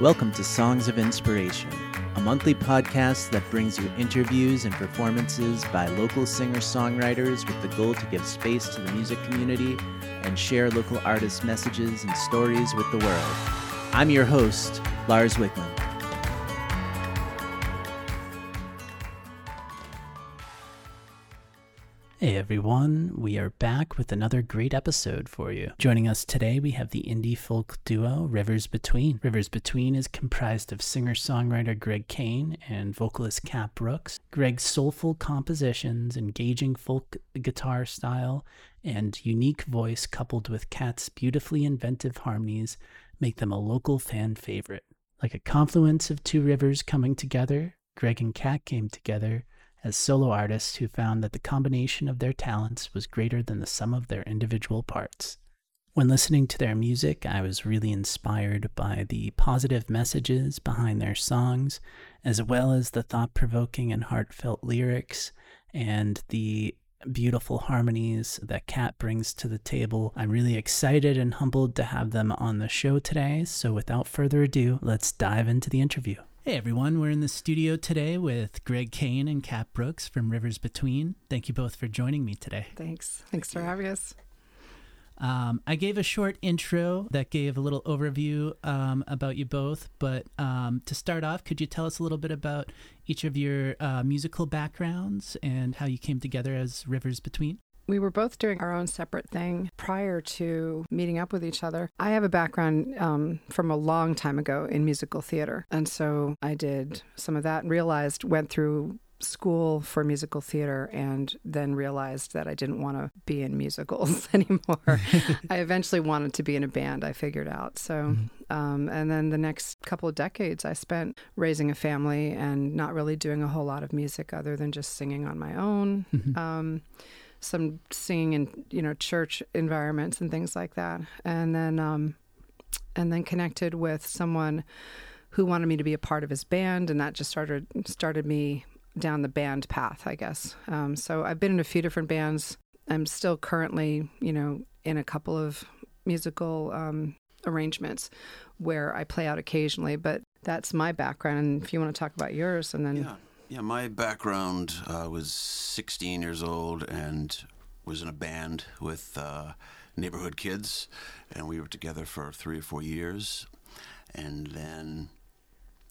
Welcome to Songs of Inspiration, a monthly podcast that brings you interviews and performances by local singer songwriters with the goal to give space to the music community and share local artists' messages and stories with the world. I'm your host, Lars Wickman. Hey everyone, we are back with another great episode for you. Joining us today, we have the indie folk duo Rivers Between. Rivers Between is comprised of singer songwriter Greg Kane and vocalist Kat Brooks. Greg's soulful compositions, engaging folk guitar style, and unique voice, coupled with Kat's beautifully inventive harmonies, make them a local fan favorite. Like a confluence of two rivers coming together, Greg and Kat came together as solo artists who found that the combination of their talents was greater than the sum of their individual parts. When listening to their music, I was really inspired by the positive messages behind their songs, as well as the thought provoking and heartfelt lyrics and the beautiful harmonies that Kat brings to the table. I'm really excited and humbled to have them on the show today. So, without further ado, let's dive into the interview. Hey everyone, we're in the studio today with Greg Kane and Kat Brooks from Rivers Between. Thank you both for joining me today. Thanks. Thanks for having us. Um, I gave a short intro that gave a little overview um, about you both, but um, to start off, could you tell us a little bit about each of your uh, musical backgrounds and how you came together as Rivers Between? We were both doing our own separate thing prior to meeting up with each other. I have a background um, from a long time ago in musical theater. And so I did some of that and realized, went through school for musical theater and then realized that I didn't want to be in musicals anymore. I eventually wanted to be in a band, I figured out. So, mm-hmm. um, and then the next couple of decades I spent raising a family and not really doing a whole lot of music other than just singing on my own. Mm-hmm. Um, some singing in you know church environments and things like that, and then um, and then connected with someone who wanted me to be a part of his band, and that just started started me down the band path, I guess. Um, so I've been in a few different bands. I'm still currently, you know, in a couple of musical um, arrangements where I play out occasionally, but that's my background. And if you want to talk about yours, and then yeah. Yeah, my background uh, was 16 years old and was in a band with uh, neighborhood kids, and we were together for three or four years, and then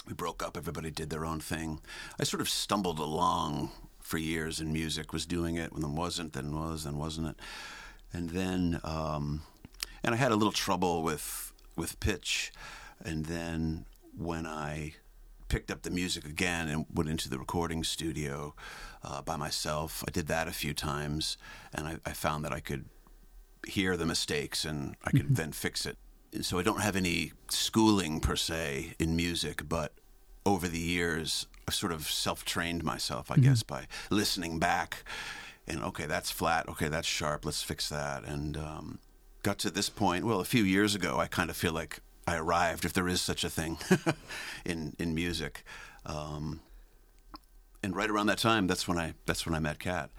we broke up. Everybody did their own thing. I sort of stumbled along for years in music, was doing it. When it wasn't, then was, then wasn't it, and then um, and I had a little trouble with with pitch, and then when I picked up the music again and went into the recording studio uh, by myself. I did that a few times, and I, I found that I could hear the mistakes and I could mm-hmm. then fix it. So I don't have any schooling per se in music, but over the years, I've sort of self trained myself, I mm-hmm. guess, by listening back and okay, that's flat. Okay, that's sharp. Let's fix that. And um, got to this point. Well, a few years ago, I kind of feel like I arrived, if there is such a thing, in in music. Um, and right around that time, that's when I that's when I met Kat.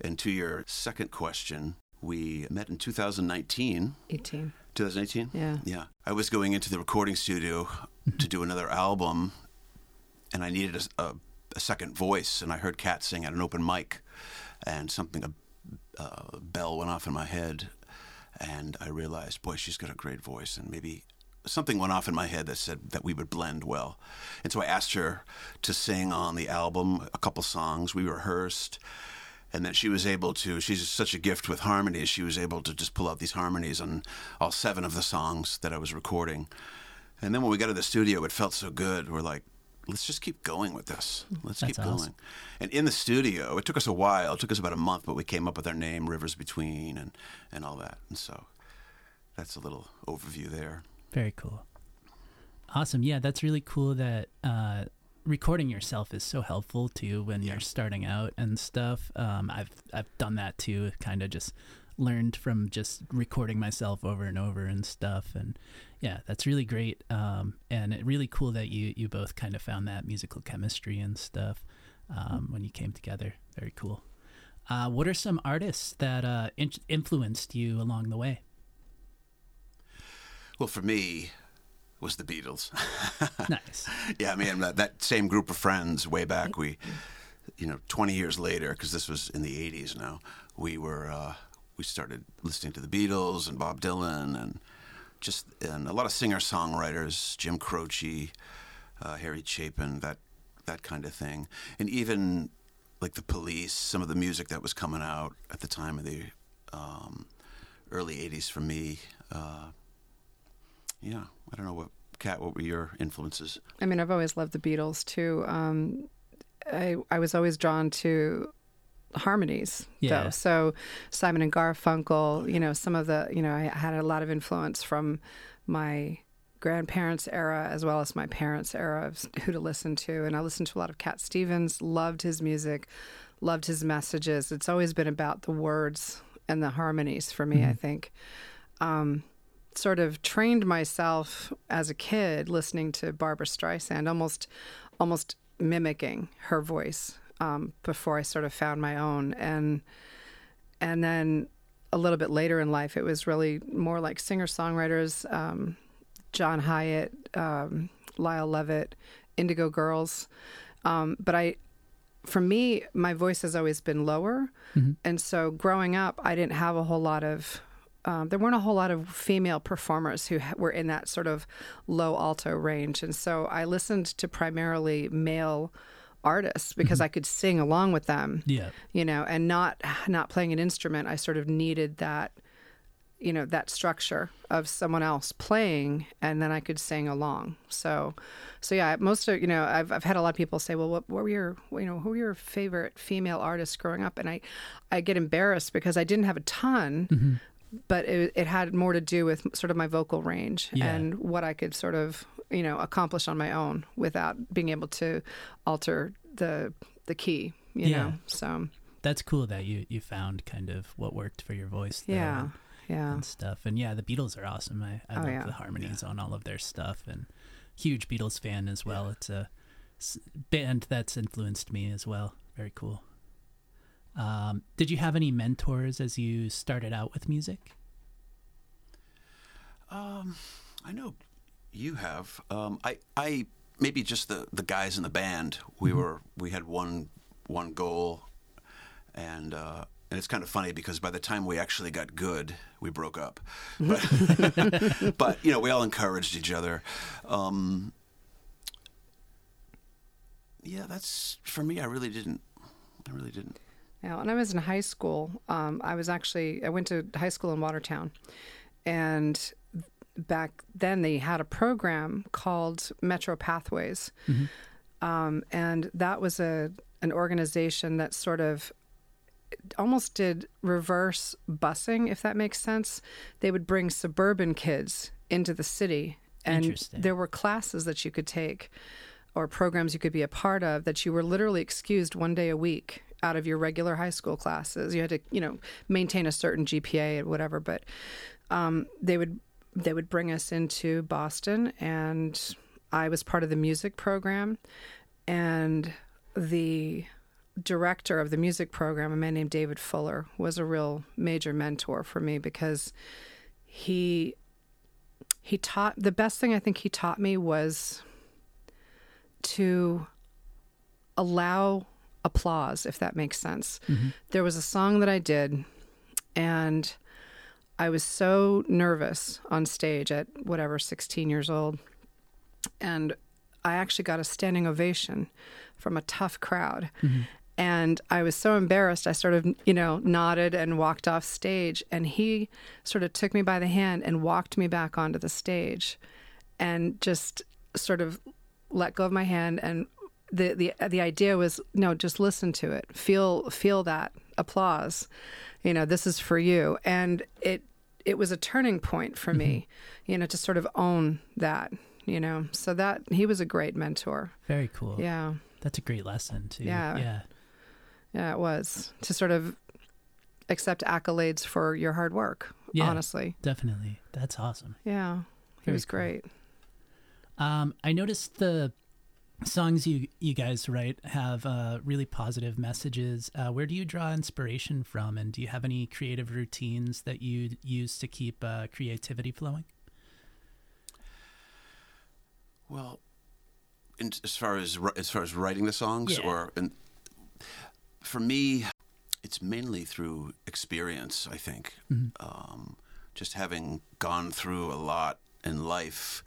And to your second question, we met in 2019. 18. 2018. Yeah. Yeah. I was going into the recording studio to do another album, and I needed a, a, a second voice. And I heard Kat sing at an open mic, and something a, a bell went off in my head, and I realized, boy, she's got a great voice, and maybe something went off in my head that said that we would blend well. And so I asked her to sing on the album a couple songs. We rehearsed. And then she was able to, she's such a gift with harmonies, she was able to just pull out these harmonies on all seven of the songs that I was recording. And then when we got to the studio, it felt so good. We're like, let's just keep going with this. Let's That's keep awesome. going. And in the studio, it took us a while. It took us about a month, but we came up with our name, Rivers Between, and, and all that. And so that's a little overview there. Very cool. Awesome. Yeah, that's really cool that uh, recording yourself is so helpful too when yeah. you're starting out and stuff. Um, I've I've done that too. Kind of just learned from just recording myself over and over and stuff. And yeah, that's really great. Um, and it really cool that you you both kind of found that musical chemistry and stuff um, when you came together. Very cool. Uh, what are some artists that uh, in- influenced you along the way? Well, for me, was the Beatles. nice. Yeah, I mean that, that same group of friends way back. We, you know, 20 years later, because this was in the 80s now. We were uh, we started listening to the Beatles and Bob Dylan and just and a lot of singer songwriters, Jim Croce, uh, Harry Chapin, that that kind of thing, and even like the Police, some of the music that was coming out at the time of the um, early '80s for me. Uh, yeah, I don't know what Kat. What were your influences? I mean, I've always loved the Beatles too. Um, I I was always drawn to harmonies Yeah. though. So Simon and Garfunkel, you know, some of the, you know, I had a lot of influence from my grandparents' era as well as my parents' era of who to listen to. And I listened to a lot of Cat Stevens, loved his music, loved his messages. It's always been about the words and the harmonies for me, I think. Um, sort of trained myself as a kid listening to Barbara Streisand, almost almost mimicking her voice um, before I sort of found my own. And and then a little bit later in life, it was really more like singer songwriters, um, John Hiatt, um, Lyle Lovett, Indigo Girls. Um, but I, for me, my voice has always been lower, and so growing up, I didn't have a whole lot of. Um, there weren't a whole lot of female performers who ha- were in that sort of low alto range, and so I listened to primarily male artists because I could sing along with them Yeah. you know and not not playing an instrument. I sort of needed that you know that structure of someone else playing and then i could sing along. So so yeah most of you know i've, I've had a lot of people say well what, what were your you know who were your favorite female artists growing up? And i i get embarrassed because i didn't have a ton but it, it had more to do with sort of my vocal range Yeah. and what i could sort of you know accomplish on my own without being able to alter the the key you Yeah. know so That's cool that you you found kind of what worked for your voice. There yeah and, yeah and stuff. And yeah, the Beatles are awesome. I, I Oh, love yeah. the harmonies on all of their stuff and huge Beatles fan as well. It's a band that's influenced me as well. Very cool. Um, did you have any mentors as you started out with music? Um, I know you have. Um, I, I maybe just the, the guys in the band. We were we had one one goal, and uh, and it's kind of funny because by the time we actually got good, we broke up. But, but you know, we all encouraged each other. Um, yeah, that's for me. I really didn't. I really didn't. Yeah, when I was in high school, um, I was actually I went to high school in Watertown, and back then they had a program called Metro Pathways, um, and that was a an organization that sort of almost did reverse busing, if that makes sense. They would bring suburban kids into the city, and there were classes that you could take or programs you could be a part of that you were literally excused one day a week out of your regular high school classes. You had to, you know, maintain a certain GPA or whatever, but um, they would they would bring us into Boston, and I was part of the music program, and the director of the music program, a man named David Fuller, was a real major mentor for me because he he taught the best thing I think he taught me was to allow applause, if that makes sense. Mm-hmm. There was a song that I did, and I was so nervous on stage at whatever, 16 years old. And I actually got a standing ovation from a tough crowd. Mm-hmm. And I was so embarrassed. I sort of, you know, nodded and walked off stage. And he sort of took me by the hand and walked me back onto the stage and just sort of let go of my hand and the the the idea was no just listen to it feel feel that applause you know this is for you and it it was a turning point for me you know to sort of own that you know so that he was a great mentor Very cool. yeah That's a great lesson too. Yeah. Yeah. yeah it was to sort of accept accolades for your hard work Yeah. honestly Definitely. That's awesome. yeah he Very was cool. great Um, I noticed the songs you you guys write have uh, really positive messages. Uh, where do you draw inspiration from, and do you have any creative routines that you use to keep uh, creativity flowing? Well, in, as far as as far as writing the songs, Yeah. or and for me, it's mainly through experience. I think um, just having gone through a lot in life,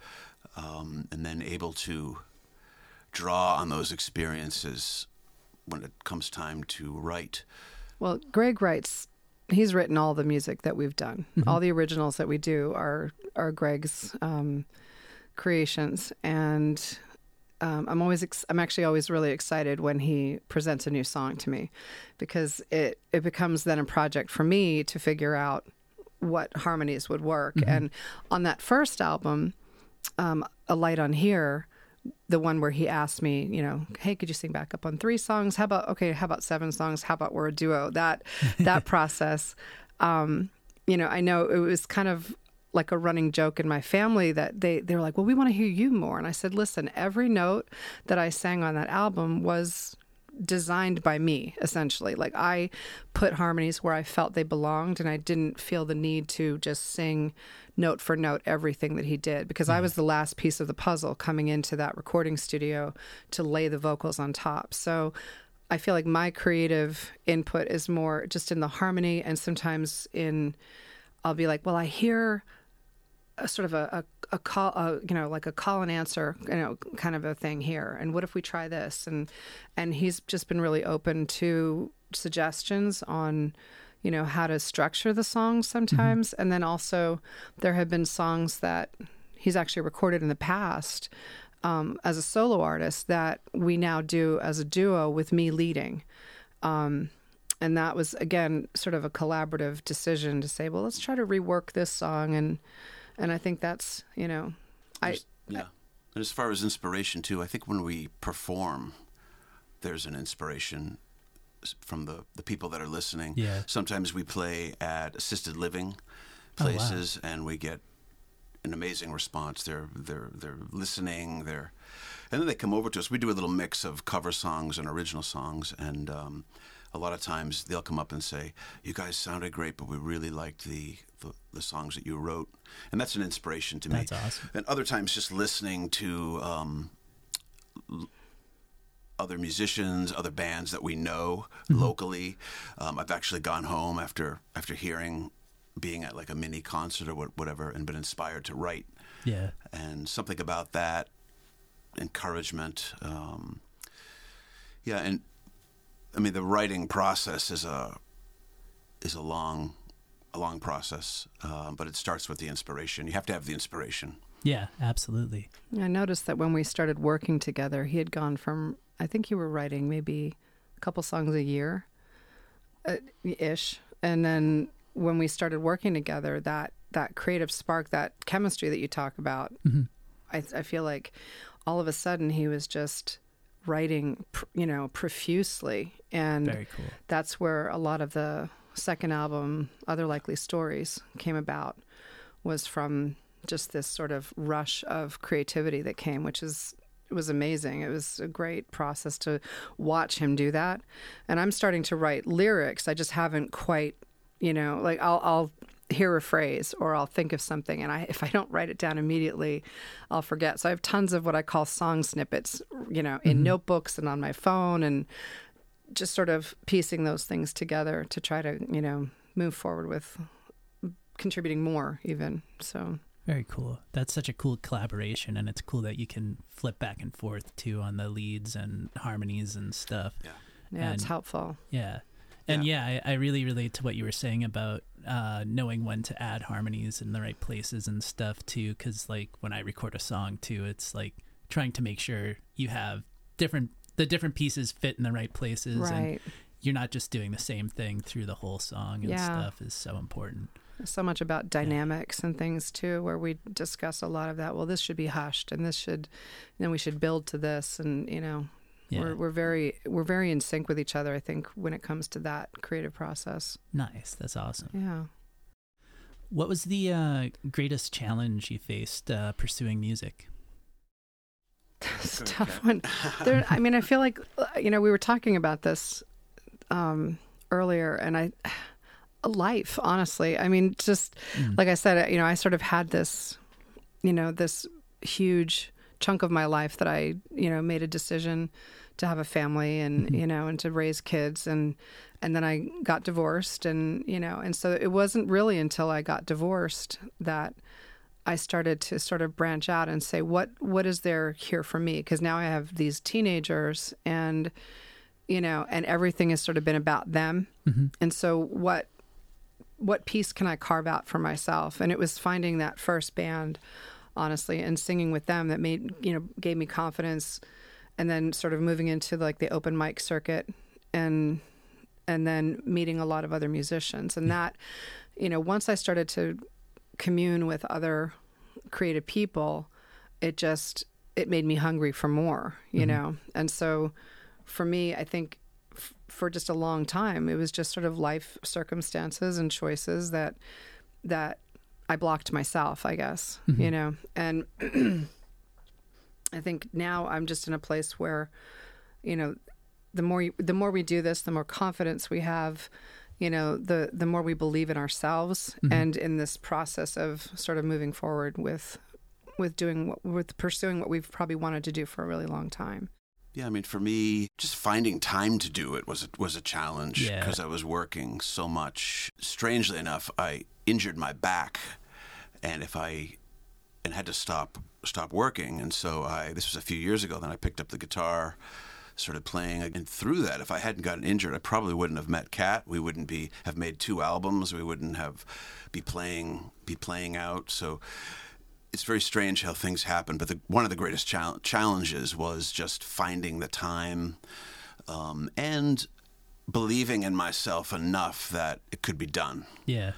um, and then able to draw on those experiences when it comes time to write. Well, Greg writes. He's written all the music that we've done. All the originals that we do are are Greg's um, creations, and um, I'm always ex- I'm actually always really excited when he presents a new song to me, because it it becomes then a project for me to figure out what harmonies would work. And on that first album, um, A Light on Here, the one where he asked me, you know, hey, could you sing back up on three songs? How about okay? How about seven songs? How about we're a duo? That that process, um, you know, I know it was kind of like a running joke in my family that they they were like, well, we want to hear you more, and I said, listen, every note that I sang on that album was designed by me essentially like i put harmonies where i felt they belonged and i didn't feel the need to just sing note for note everything that he did because i was the last piece of the puzzle coming into that recording studio to lay the vocals on top so i feel like my creative input is more just in the harmony and sometimes in i'll be like well i hear a sort of a, a, a call, a, you know, like a call and answer, you know, kind of a thing here. And what if we try this? And and he's just been really open to suggestions on, you know, how to structure the songs sometimes. And then also, there have been songs that he's actually recorded in the past um, as a solo artist that we now do as a duo with me leading. Um, and that was again sort of a collaborative decision to say, well, let's try to rework this song and and I think that's you know, I yeah. And as far as inspiration too, I think when we perform, there's an inspiration from the the people that are listening. Yeah. Sometimes we play at assisted living Oh, wow. places, and we get an amazing response. They're they're they're listening. They're and then they come over to us. We do a little mix of cover songs and original songs, and um, a lot of times they'll come up and say, "You guys sounded great, but we really liked the the, the songs that you wrote," and that's an inspiration to me. That's awesome. And other times, just listening to um, other musicians, other bands that we know Mm-hmm. locally. Um, I've actually gone home after after hearing, being at like a mini concert or whatever, and been inspired to write. Yeah. And something about that encouragement. Um, yeah, and I mean the writing process is a is a long a long process, um, but it starts with the inspiration. You have to have the inspiration. Yeah, absolutely. I noticed that when we started working together, he had gone from I think you were writing maybe a couple songs a year, uh, ish, and then when we started working together, that that creative spark, that chemistry that you talk about, I, I feel like all of a sudden he was just writing, pr- you know, profusely, and Very cool. that's where a lot of the second album, Other Likely Stories, came about, was from just this sort of rush of creativity that came, which is was amazing. It was a great process to watch him do that. And I'm starting to write lyrics. I just haven't quite, you know, like I'll I'll hear a phrase or I'll think of something and I if I don't write it down immediately, I'll forget. So I have tons of what I call song snippets, you know, in mm-hmm. notebooks and on my phone and just sort of piecing those things together to try to, you know, move forward with contributing more even. So Very cool. That's such a cool collaboration, and it's cool that you can flip back and forth too on the leads and harmonies and stuff. Yeah. yeah, it's helpful. Yeah. And yeah, I, I really relate to what you were saying about uh, knowing when to add harmonies in the right places and stuff too. Because like when I record a song too, it's like trying to make sure you have different the different pieces fit in the right places, and you're not just doing the same thing through the whole song and Yeah. stuff is so important. So much about dynamics and things too where we discuss a lot of that well this should be hushed and this should then we should build to this and you know Yeah. we're, we're very we're very in sync with each other i think when it comes to that creative process Nice. That's awesome. yeah What was the uh, greatest challenge you faced uh, pursuing music? it's a tough one there i mean i feel like uh, you know we were talking about this um earlier and i life honestly i mean just Mm. like i said you know i sort of had this you know this huge chunk of my life that I, you know, made a decision to have a family and Mm-hmm. you know and to raise kids and and then I got divorced and you know and so it wasn't really until I got divorced that I started to sort of branch out and say what what is there here for me because now I have these teenagers and you know and everything has sort of been about them Mm-hmm. and so what what piece can I carve out for myself? And it was finding that first band honestly and singing with them that made you know gave me confidence and then sort of moving into like the open mic circuit and and then meeting a lot of other musicians. And that you know once I started to commune with other creative people it just it made me hungry for more you Mhm. know? And so for me I think for just a long time it was just sort of life circumstances and choices that that I blocked myself I guess Mhm. you know and I think now I'm just in a place where you know the more you, the more we do this the more confidence we have you know the the more we believe in ourselves Mhm. and in this process of sort of moving forward with with doing what with pursuing what we've probably wanted to do for a really long time Yeah, I mean, for me, just finding time to do it was a, was a challenge Yeah. because I was working so much. Strangely enough, I injured my back, and if I and had to stop stop working, and so I this was a few years ago. Then I picked up the guitar, started playing, and through that, if I hadn't gotten injured, I probably wouldn't have met Kat. We wouldn't be have made two albums. We wouldn't have be playing be playing out. So it's very strange how things happen. But the, one of the greatest chal- challenges was just finding the time um, and believing in myself enough that it could be done. Yeah.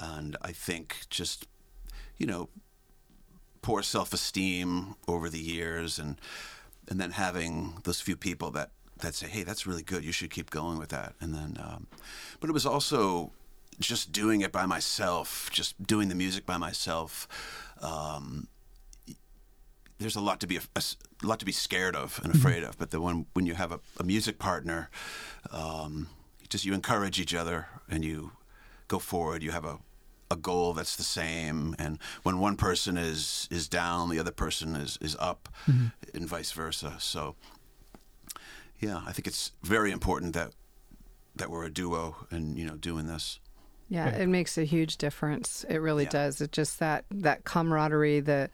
And I think just, you know, poor self esteem over the years and and then having those few people that, that say, hey, that's really good. You should keep going with that. And then, um, but it was also just doing it by myself, just doing the music by myself. Um, there's a lot to be a, a lot to be scared of and afraid of. But the when when you have a, a music partner, um, just you encourage each other and you go forward. You have a a goal that's the same, and when one person is is down, the other person is is up, and vice versa. So, yeah, I think it's very important that that we're a duo and you know doing this. Yeah, it makes a huge difference. It really Yeah. does. It just that that camaraderie, that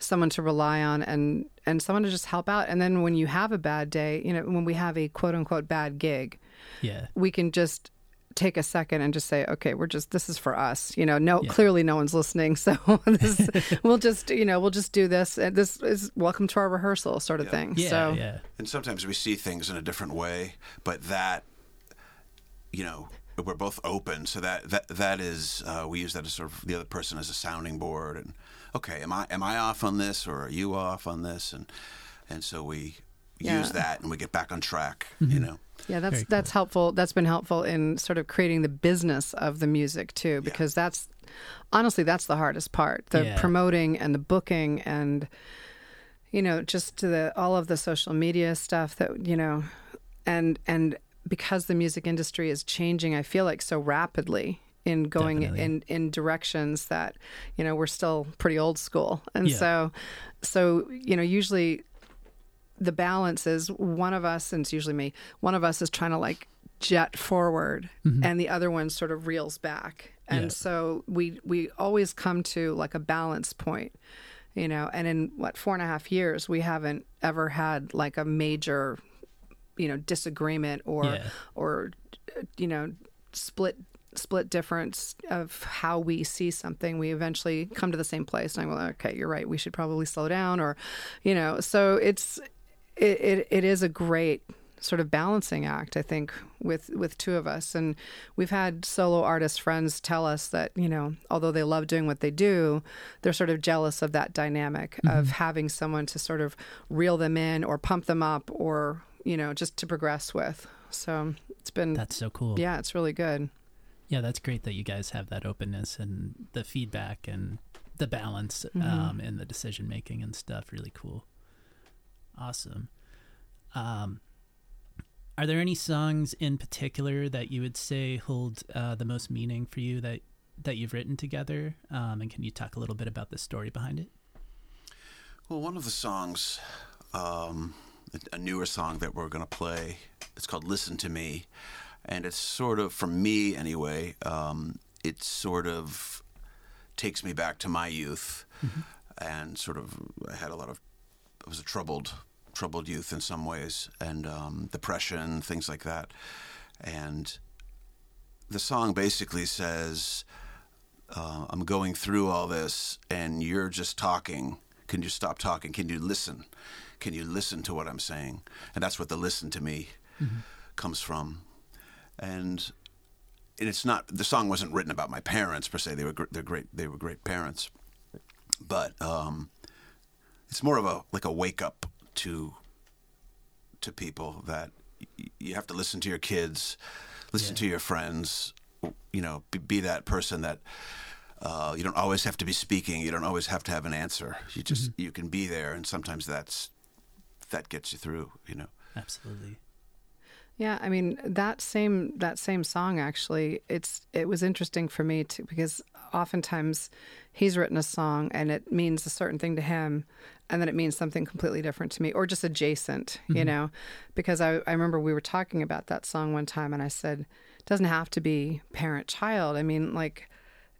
someone to rely on, and and someone to just help out. And then when you have a bad day, you know, when we have a quote unquote bad gig, Yeah. we can just take a second and just say, okay, we're just this is for us. You know, no, Yeah. clearly no one's listening, so this, we'll just you know we'll just do this. And this is welcome to our rehearsal sort of Yeah. thing. Yeah. so Yeah. And sometimes we see things in a different way, but that, you know, we're both open. So that that that is uh, we use that as sort of the other person as a sounding board. And okay, am I am I off on this or are you off on this? And and so we Yeah. use that and we get back on track. You know. Yeah, that's Very that's helpful. That's been helpful in sort of creating the business of the music too, because that's honestly that's the hardest part. The Yeah. promoting and the booking and you know just the all of the social media stuff that you know, and and because the music industry is changing, I feel like so rapidly in going Definitely. in in directions that you know we're still pretty old school, and Yeah. so so you know usually the balance is one of us, and it's usually me, one of us is trying to like jet forward mm-hmm. and the other one sort of reels back. And Yeah. so we we always come to like a balance point, you know, and in what four and a half years we haven't ever had like a major, you know, disagreement or Yeah. or you know, split split difference of how we see something we eventually come to the same place and I'm like, okay you're right we should probably slow down or you know so it's it, it, it is a great sort of balancing act i think with with two of us and we've had solo artist friends tell us that you know although they love doing what they do they're sort of jealous of that dynamic of mm-hmm. having someone to sort of reel them in or pump them up or you know just to progress with so it's been That's so cool. yeah it's really good Yeah, that's great that you guys have that openness and the feedback and the balance Mhm. um, in the decision making and stuff. Really cool. Awesome. Um, are there any songs in particular that you would say hold uh, the most meaning for you that that you've written together? Um, and can you talk a little bit about the story behind it? Well, one of the songs, um, a newer song that we're going to play, it's called "Listen to Me," and it's sort of, for me anyway, um, it sort of takes me back to my youth, and sort of I had a lot of, I was a troubled, troubled youth in some ways, and um, depression, things like that, and the song basically says, uh, "I'm going through all this, and you're just talking." Can you stop talking? Can you listen? Can you listen to what I'm saying? And that's what the listen to me comes from. And and it's not the song wasn't written about my parents per se. They were they're great. They were great parents, but um, it's more of a like a wake up to to people that y- you have to listen to your kids, listen Yeah. to your friends. You know, be, be that person that uh, you don't always have to be speaking. You don't always have to have an answer. You just Mm-hmm. you can be there, and sometimes that's that gets you through. You know. Absolutely. Yeah, I mean that same that same song actually it's it was interesting for me too because oftentimes he's written a song and it means a certain thing to him and then it means something completely different to me or just adjacent, you mm-hmm. know. Because I I remember we were talking about that song one time and I said it doesn't have to be parent child. I mean like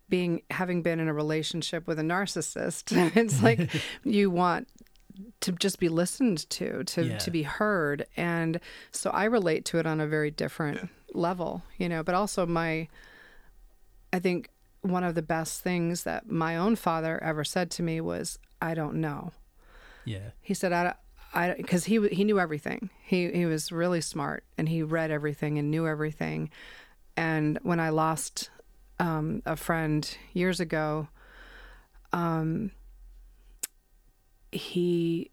being having been in a relationship with a narcissist, it's like you want to just be listened to, to Yeah. to be heard, and so I relate to it on a very different level, you know. But also, my, I think one of the best things that my own father ever said to me was, "I don't know." Yeah. He said, "I." I because he he knew everything. He he was really smart and he read everything and knew everything. And when I lost um, a friend years ago, um, he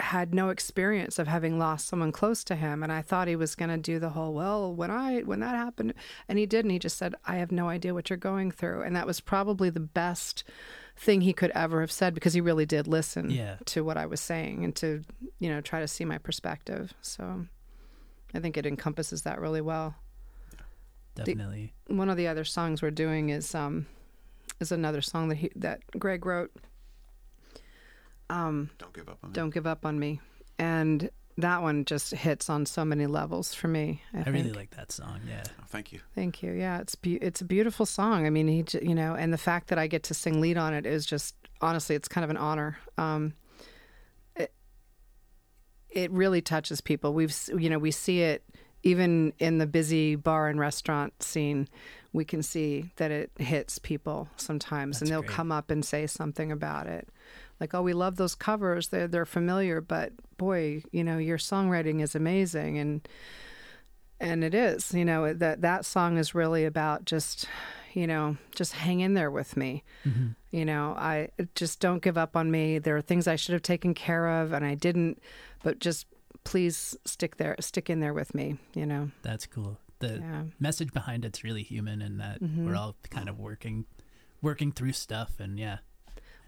had no experience of having lost someone close to him and i thought he was going to do the whole well when i when that happened and he didn't he just said i have no idea what you're going through and that was probably the best thing he could ever have said because he really did listen Yeah. to what i was saying and to you know try to see my perspective so i think it encompasses that really well Definitely. one of the other songs we're doing is um is another song that he that greg wrote um Don't give up on me. don't give up on me and that one just hits on so many levels for me i, I, really like that song. Yeah. Oh, thank you. thank you yeah it's be- it's a beautiful song i mean he j- you know and the fact that i get to sing lead on it is just honestly it's kind of an honor um it, it really touches people we've you know we see it even in the busy bar and restaurant scene we can see that it hits people sometimes and they'll great. come up and say something about it like oh we love those covers they're they're familiar but boy you know your songwriting is amazing and and it is you know that that song is really about just you know just hang in there with me Mm-hmm. you know i just don't give up on me there are things i should have taken care of and i didn't but just please stick there stick in there with me you know That's cool. The yeah message behind it's really human and that Mhm. we're all kind of working working through stuff and yeah.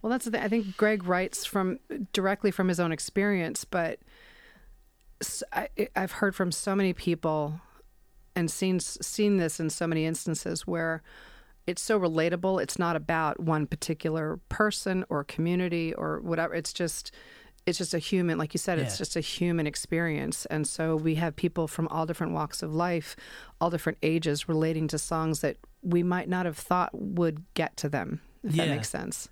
Well, that's the thing. I think Greg writes from directly from his own experience, but I, have heard from so many people and seen seen this in so many instances where it's so relatable. It's not about one particular person or community or whatever. It's just it's just a human, like you said, it's just a human experience. And so we have people from all different walks of life, all different ages, relating to songs that we might not have thought would get to them. If that makes sense.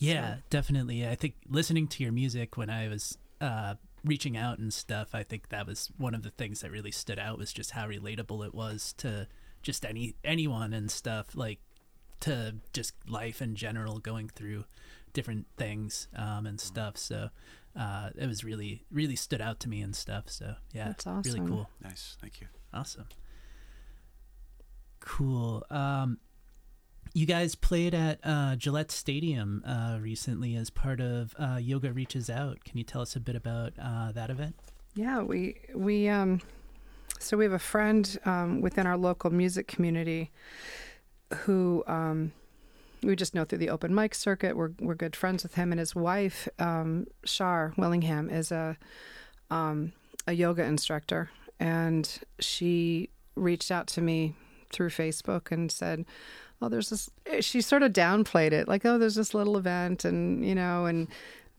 Yeah, definitely. I think listening to your music when I was uh, reaching out and stuff, I think that was one of the things that really stood out was just how relatable it was to just any anyone and stuff like to just life in general, going through different things um, and stuff. So uh, it was really really stood out to me and stuff. So yeah, That's awesome really cool. Nice. Thank you. Awesome. Cool. Um, you guys played at uh, Gillette Stadium uh, recently as part of uh, Yoga Reaches Out. Can you tell us a bit about uh, that event? Yeah, we we um so we have a friend um, within our local music community who um, we just know through the open mic circuit. We're we're good friends with him and his wife, um, Shar Willingham, is a um, a yoga instructor, and she reached out to me through Facebook and said, "Oh, there's this." She sort of downplayed it, like, "Oh, there's this little event," and you know, and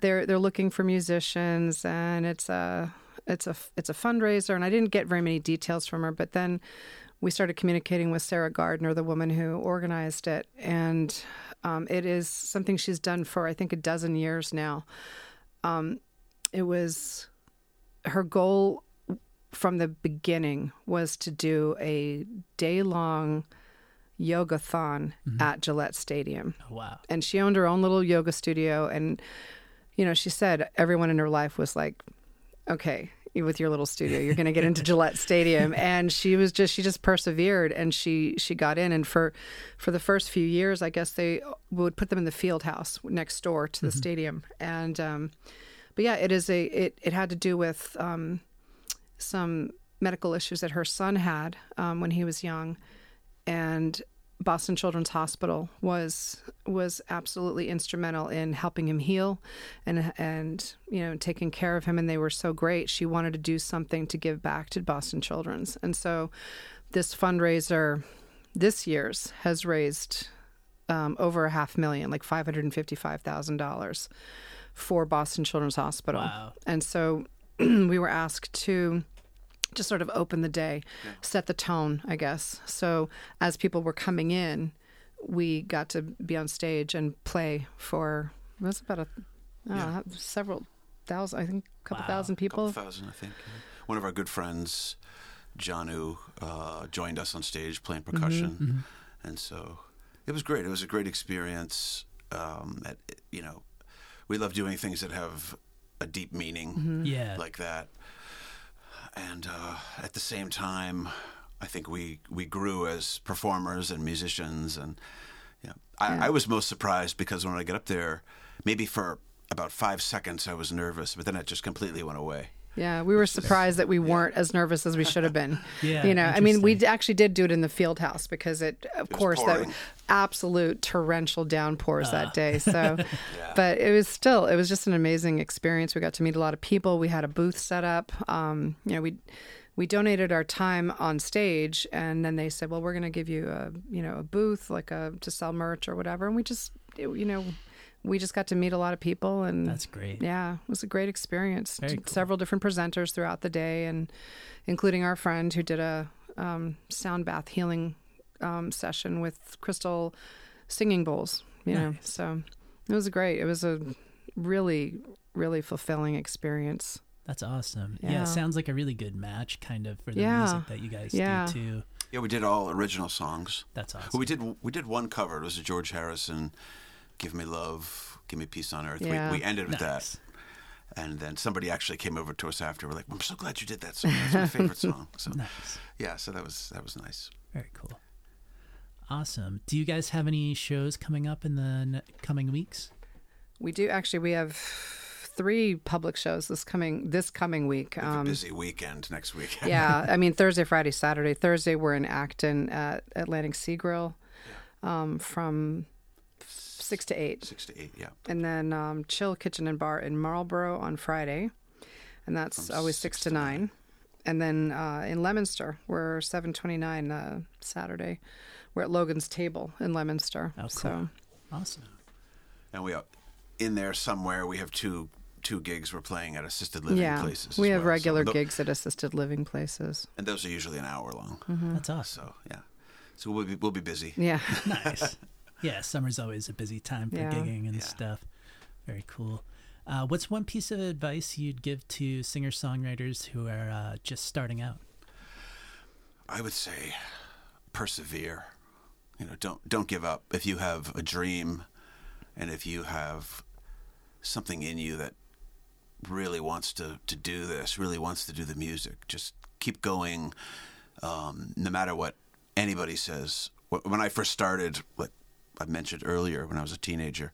they're they're looking for musicians, and it's a it's a it's a fundraiser. And I didn't get very many details from her, but then we started communicating with Sarah Gardner, the woman who organized it, and um, it is something she's done for I think a dozen years now. Um, it was her goal from the beginning was to do a day long yoga thon Mm-hmm. at Gillette Stadium. Oh, wow. And she owned her own little yoga studio. And, you know, she said everyone in her life was like, okay, with your little studio, you're going to get into Gillette Stadium. And she was just, she just persevered and she, she got in. And for, for the first few years, I guess they would put them in the field house next door to the stadium. And, um, but yeah, it is a, it, it had to do with, um, some medical issues that her son had um, when he was young, and Boston Children's Hospital was was absolutely instrumental in helping him heal, and and you know taking care of him. And they were so great. She wanted to do something to give back to Boston Children's, and so this fundraiser, this year's has raised um, over a half million, like five hundred and fifty five thousand dollars, for Boston Children's Hospital. Wow. And so we were asked to just sort of open the day, set the tone, I guess. So as people were coming in, we got to be on stage and play for it was about a don't know, several thousand, I think, a couple Wow. thousand people. couple thousand, I think. yeah. One of our good friends, Janu, uh, joined us on stage playing Mm-hmm, percussion, and so it was great. It was a great experience. Um, at, you know, we love doing things that have a deep meaning Mm-hmm. Yeah. like that, and uh, at the same time, I think we we grew as performers and musicians, and yeah, I, Yeah. I was most surprised because when I got up there, maybe for about five seconds I was nervous, but then it just completely went away. Yeah, we were surprised that we weren't as nervous as we should have been. Yeah, you know, I mean, we actually did do it in the field house because it, of was course, that pouring. absolute torrential downpours Ah. that day. So, but it was still, it was just an amazing experience. We got to meet a lot of people. We had a booth set up. Um, you know, we we donated our time on stage, and then they said, "Well, we're going to give you a you know a booth like a to sell merch or whatever." And we just, you know. We just got to meet a lot of people, and That's great. yeah, it was a great experience. Very cool. Several different presenters throughout the day, and including our friend who did a um, sound bath healing um, session with crystal singing bowls. You know, so it was great. It was a really, really fulfilling experience. That's awesome. Yeah. Yeah. it sounds like a really good match, kind of, for the Yeah. music that you guys Yeah. do too. Yeah, we did all original songs. That's awesome. Well, we did we did one cover. It was a George Harrison, "Give Me Love, Give Me Peace on Earth." Yeah. We, we ended with Nice. that, and then somebody actually came over to us after. We're like, "I'm so glad you did that song. That's my favorite song." So Nice. yeah, so that was that was nice. Very cool. Awesome. Do you guys have any shows coming up in the n- coming weeks? We do actually. We have three public shows this coming this coming week. We have a Um, busy weekend next week. yeah, I mean Thursday, Friday, Saturday. Thursday we're in Acton at Atlantic Sea Grill um, from six to eight. six to eight. Yeah, and then um, Chill Kitchen and Bar in Marlborough on Friday, and that's From always six, six to to nine. And then uh, in Leominster, we're seven twenty nine uh, Saturday. We're at Logan's Table in Leominster. Oh, cool. So Awesome. and we are in there somewhere. We have two two gigs. We're playing at assisted living yeah, places. we as have well. So regular tho- gigs at assisted living places. and those are usually an hour long. Mm-hmm. That's awesome. So yeah, so we'll be we'll be busy. Yeah, Nice. yeah, summer's always a busy time for Yeah. gigging and Yeah. stuff. Very cool. Uh, what's one piece of advice you'd give to singer songwriters who are uh, just starting out? I would say persevere. You know, don't don't give up. If you have a dream and if you have something in you that really wants to, to do this, really wants to do the music, just keep going um, no matter what anybody says. When I first started, like I mentioned earlier, when I was a teenager,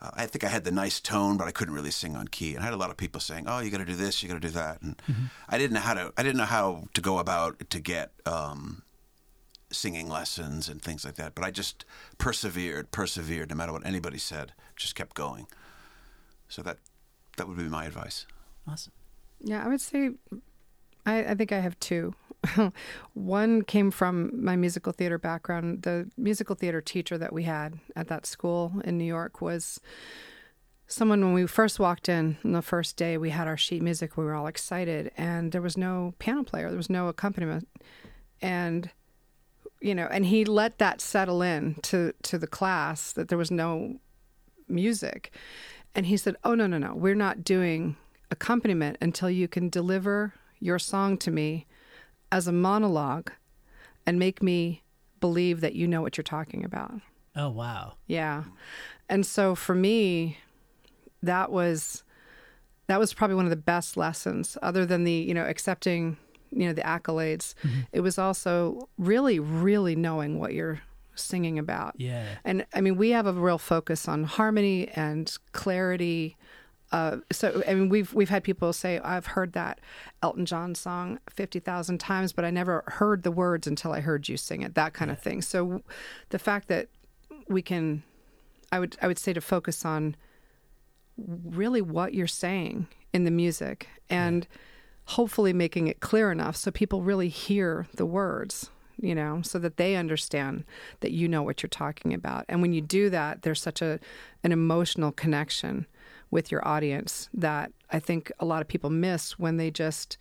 uh, I think I had the nice tone, but I couldn't really sing on key. And I had a lot of people saying, "Oh, you got to do this, you got to do that," and I didn't know how to. I didn't know how to go about to get um, singing lessons and things like that. But I just persevered, persevered, no matter what anybody said. Just kept going. So that that would be my advice. Awesome. yeah. I would say, I, I think I have two. One came from my musical theater background. The musical theater teacher that we had at that school in New York was someone when we first walked in on the first day we had our sheet music we were all excited and there was no piano player there was no accompaniment and you know and he let that settle in to to the class that there was no music and he said oh no no no we're not doing accompaniment until you can deliver your song to me as a monologue and make me believe that you know what you're talking about Oh wow. yeah. And so for me, that was that was probably one of the best lessons other than the, you know, accepting, you know, the accolades. Mm-hmm. It was also really really knowing what you're singing about. Yeah. And I mean, we have a real focus on harmony and clarity. Uh, so I mean, we've we've had people say, "I've heard that Elton John song fifty thousand times, but I never heard the words until I heard you sing it." That kind of thing. So, the fact that we can, I would I would say to focus on really what you're saying in the music and hopefully making it clear enough so people really hear the words you know so that they understand that you know what you're talking about and when you do that there's such a an emotional connection with your audience that i think a lot of people miss when they just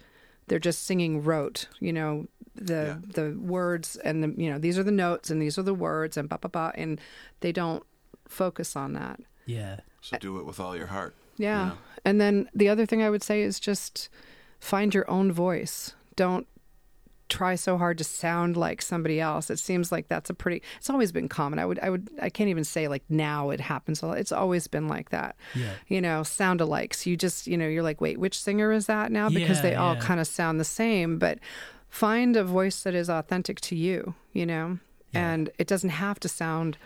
they're just singing rote you know the the words and the you know these are the notes and these are the words and ba ba ba and they don't focus on that Yeah. So do it with all your heart. yeah. you know? And then the other thing I would say is just find your own voice. Don't try so hard to sound like somebody else. It seems like that's a pretty it's always been common. I would I would I can't even say like now it happens a lot. It's always been like that. Yeah. You know, sound alikes. You just, you know, you're like, "Wait, which singer is that now?" because Yeah, they all yeah. kind of sound the same, but find a voice that is authentic to you, you know? Yeah. And it doesn't have to sound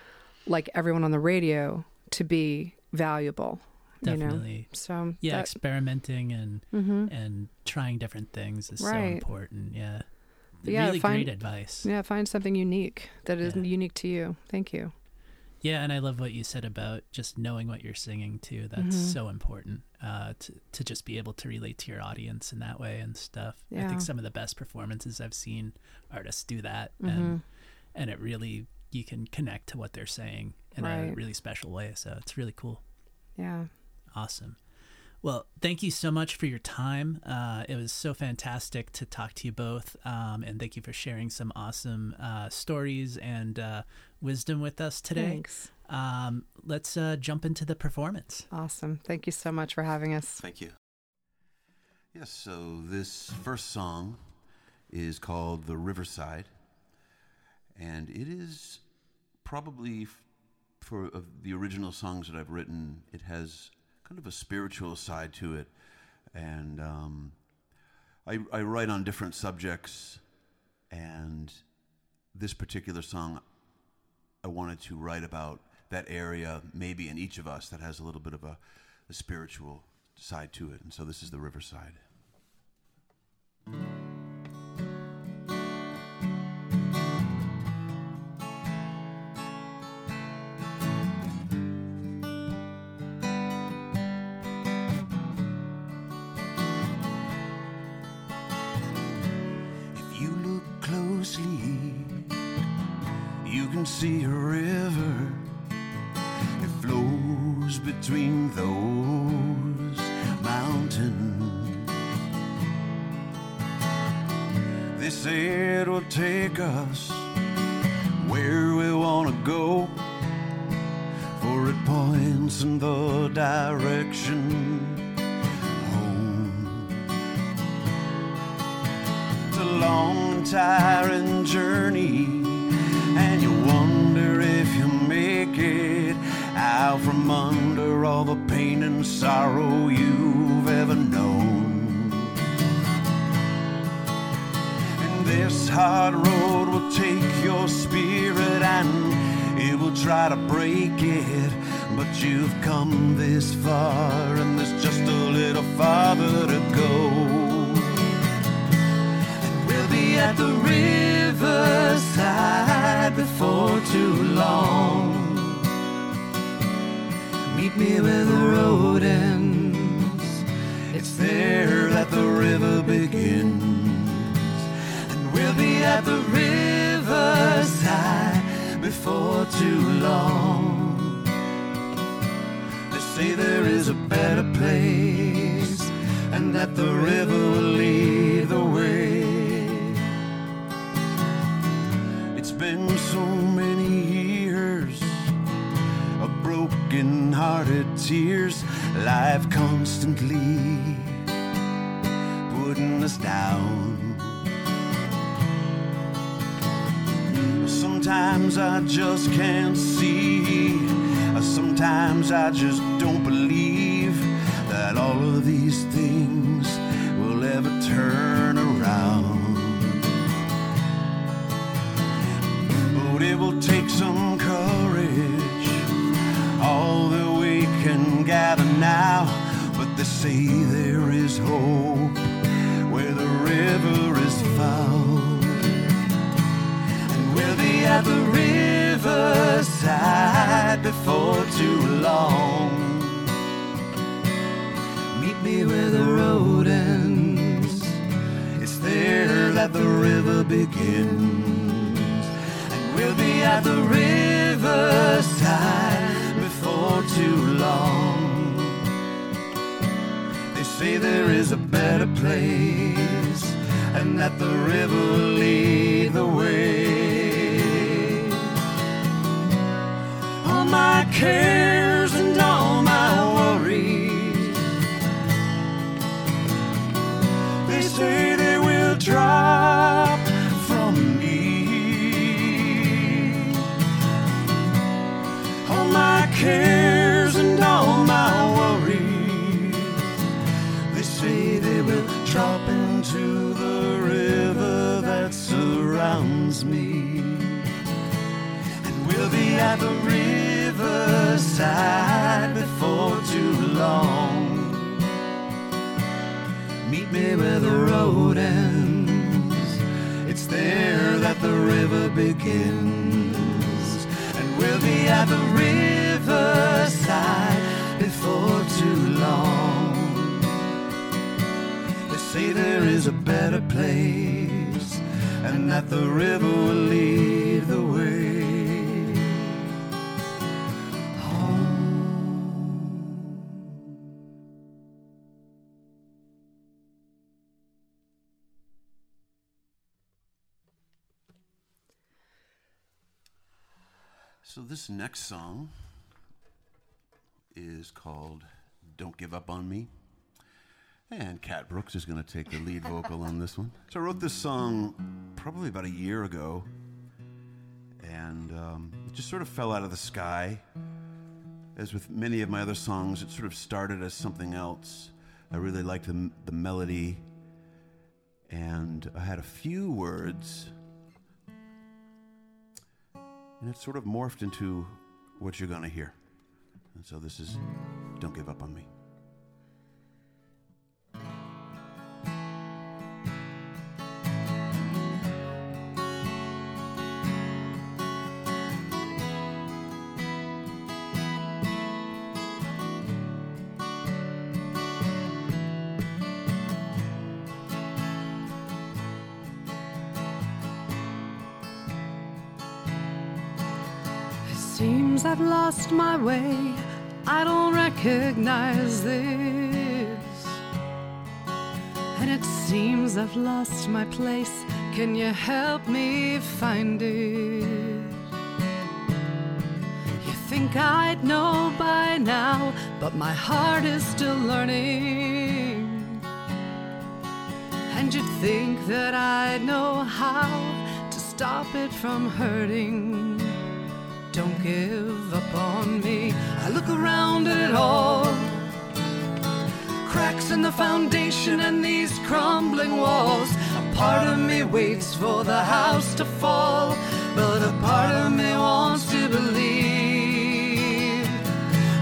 like everyone on the radio to be valuable. You know? Definitely. So Yeah, that- experimenting and Mhm. and trying different things is so important. Yeah. Yeah, really find- great advice. yeah, find something unique that is Yeah. unique to you. Thank you. Yeah, and I love what you said about just knowing what you're singing too. That's Mhm. so important uh, to to just be able to relate to your audience in that way and stuff. I think some of the best performances I've seen artists do that, Mhm. and and it really you can connect to what they're saying in a really special way. So it's really cool. Yeah. Awesome. Well, thank you so much for your time. Uh, it was so fantastic to talk to you both, um, and thank you for sharing some awesome uh, stories and uh, wisdom with us today. Thanks. Um, let's uh, jump into the performance. Awesome. Thank you so much for having us. Thank you. Yes, so this first song is called The Riverside, and it is probably f- for of the original songs that I've written, it has kind of a spiritual side to it, and um, I, I write on different subjects, and this particular song, I wanted to write about that area, maybe in each of us, that has a little bit of a, a spiritual side to it, and so this is the Riverside. At the riverside before too long. Meet me where the road ends. It's there that the river begins. And we'll be at the riverside before too long. They say there is a better place and that the river will lead broken hearted tears, life constantly putting us down. Sometimes I just can't see. Sometimes I just don't believe that all of these things will ever turn around. But it will take some Say there is hope where the river is found. And we'll be at the riverside before too long. Meet me where the road ends. It's there that the river begins. And we'll be at the riverside before too long. Say there is a better place and that the river will lead the way. All my cares and all my worries, they say they will drop from me. All my cares at the riverside before too long. Meet me where the road ends. It's there that the river begins. And we'll be at the riverside before too long. They say there is a better place and that the river will lead the way. So, this next song is called Don't Give Up on Me. And Kat Brooks is going to take the lead vocal on this one. So, I wrote this song probably about a year ago, and um, it just sort of fell out of the sky. As with many of my other songs, it sort of started as something else. I really liked the, the melody, and I had a few words and it sort of morphed into what you're going to hear. And so this is Don't Give Up on Me. Lost my way. I don't recognize this. And it seems I've lost my place. Can you help me find it? You think I'd know by now, but my heart is still learning. And you'd think that I'd know how to stop it from hurting. Don't give up on me. I look around at it all. Cracks in the foundation and these crumbling walls. A part of me waits for the house to fall, but a part of me wants to believe.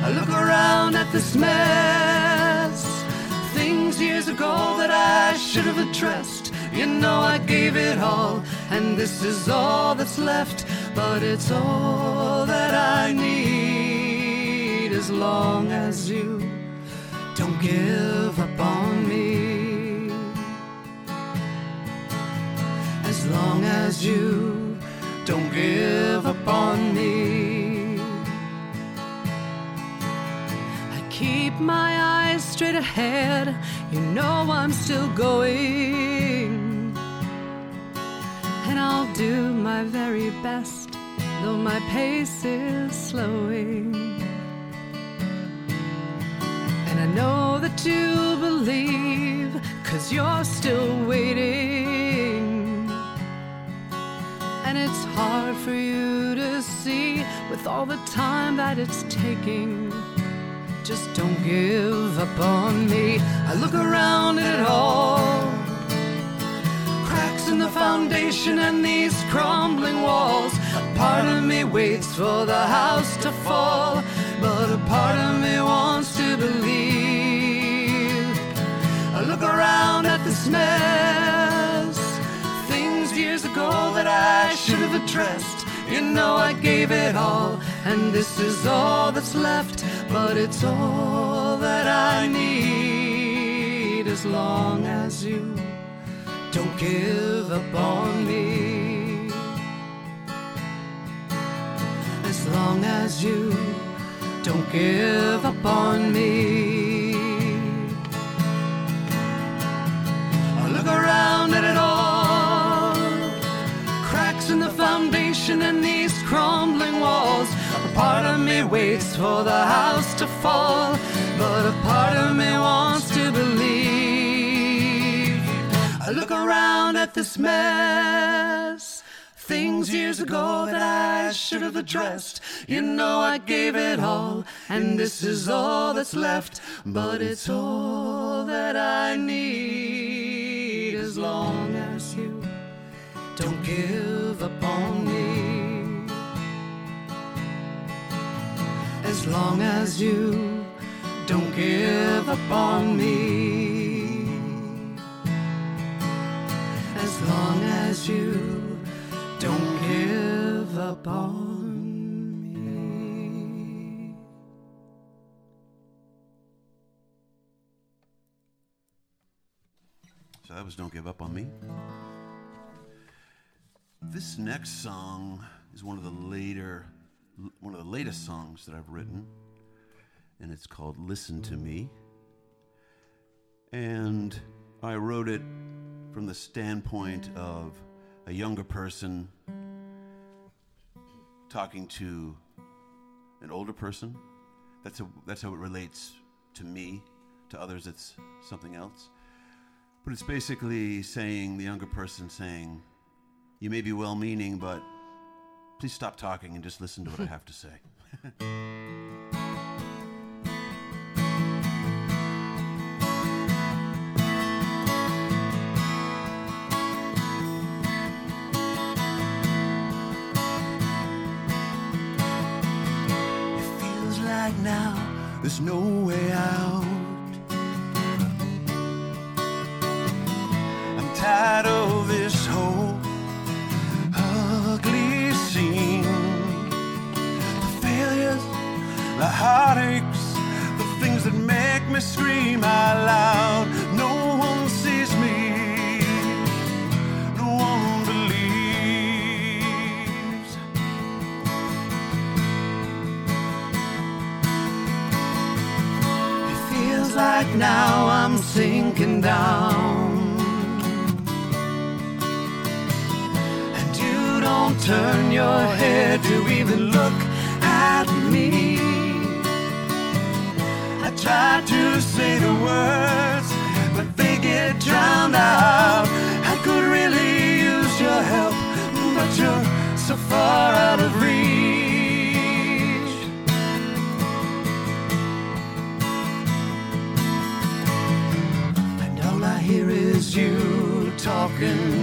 I look around at this mess. Things years ago that I should have addressed. You know I gave it all, and this is all that's left. But it's all that I need as long as you don't give up on me. As long as you don't give up on me. I keep my eyes straight ahead. You know I'm still going. I'll do my very best, though my pace is slowing. And I know that you believe, cause you're still waiting. And it's hard for you to see with all the time that it's taking. Just don't give up on me. I look around at it all. In the foundation and these crumbling walls. A part of me waits for the house to fall, but a part of me wants to believe. I look around at this mess. Things years ago that I should have addressed. You know I gave it all, and this is all that's left, but it's all that I need as long as you don't give up on me. As long as you don't give up on me. I look around at it all. Cracks in the foundation and these crumbling walls. A part of me waits for the house to fall, I look around at this mess. Things years ago that I should have addressed. You know I gave it all, and this is all that's left. But it's all that I need as long as you don't give up on me. As long as you don't give up on me. As long as you don't give up on me. So that was Don't Give Up on Me. This next song is one of the later, one of the latest songs that I've written, and it's called Listen to Me. And I wrote it from the standpoint of a younger person talking to an older person. That's, a, that's how it relates to me. To others, it's something else. But it's basically saying, the younger person saying, You may be well meaning, but please stop talking and just listen to what I have to say. now there's no way out. I'm tired of this whole ugly scene. The failures, the heartaches, the things that make me scream out loud. Like now I'm sinking down. And you don't turn your head to even look at me. I try to say the words, but they get drowned out. I could really use your help, but you're so far out of reach. You talking.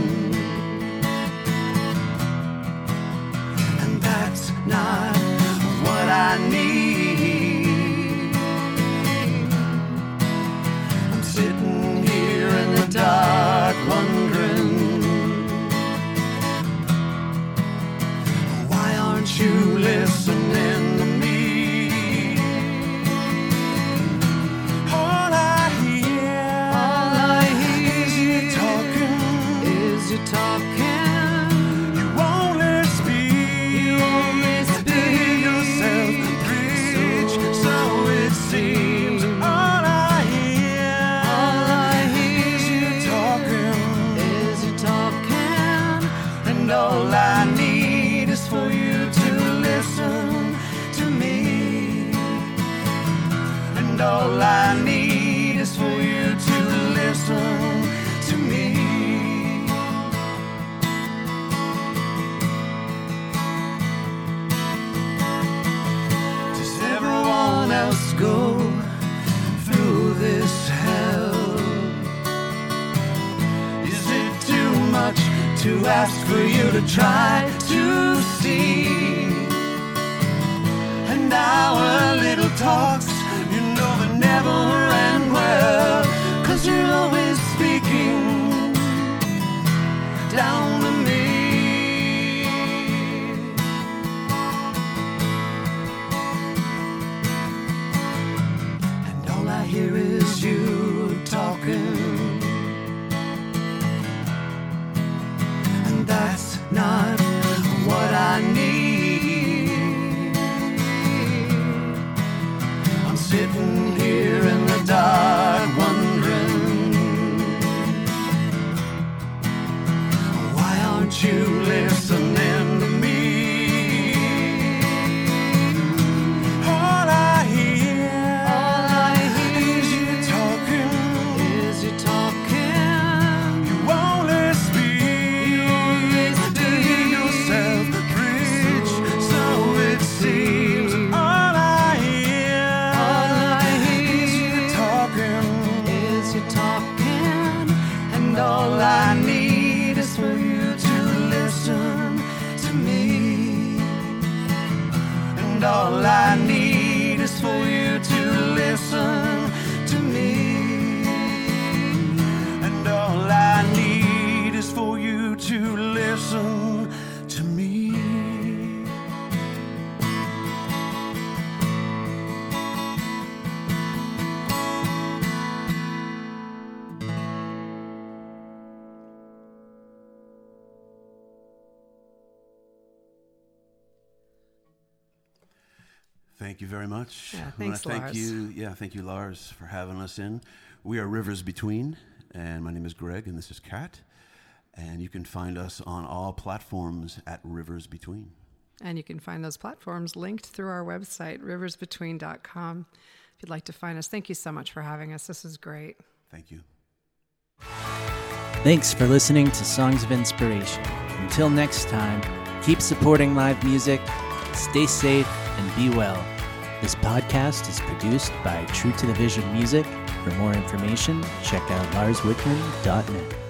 all I need is for you to listen to me. And all I need. Ask for you to try to see. And our little talks, you know, they never end well. Cause you're always speaking down very much. Yeah, I wanna thanks, thank Lars. you. Yeah, thank you, Lars, for having us in. We are Rivers Between, and my name is Greg, and this is Kat. And you can find us on all platforms at Rivers Between. And you can find those platforms linked through our website, riversbetween.com. If you'd like to find us, thank you so much for having us. This is great. Thank you. Thanks for listening to Songs of Inspiration. Until next time, keep supporting live music, stay safe, and be well. This podcast is produced by True to the Vision Music. For more information, check out larswickman.net.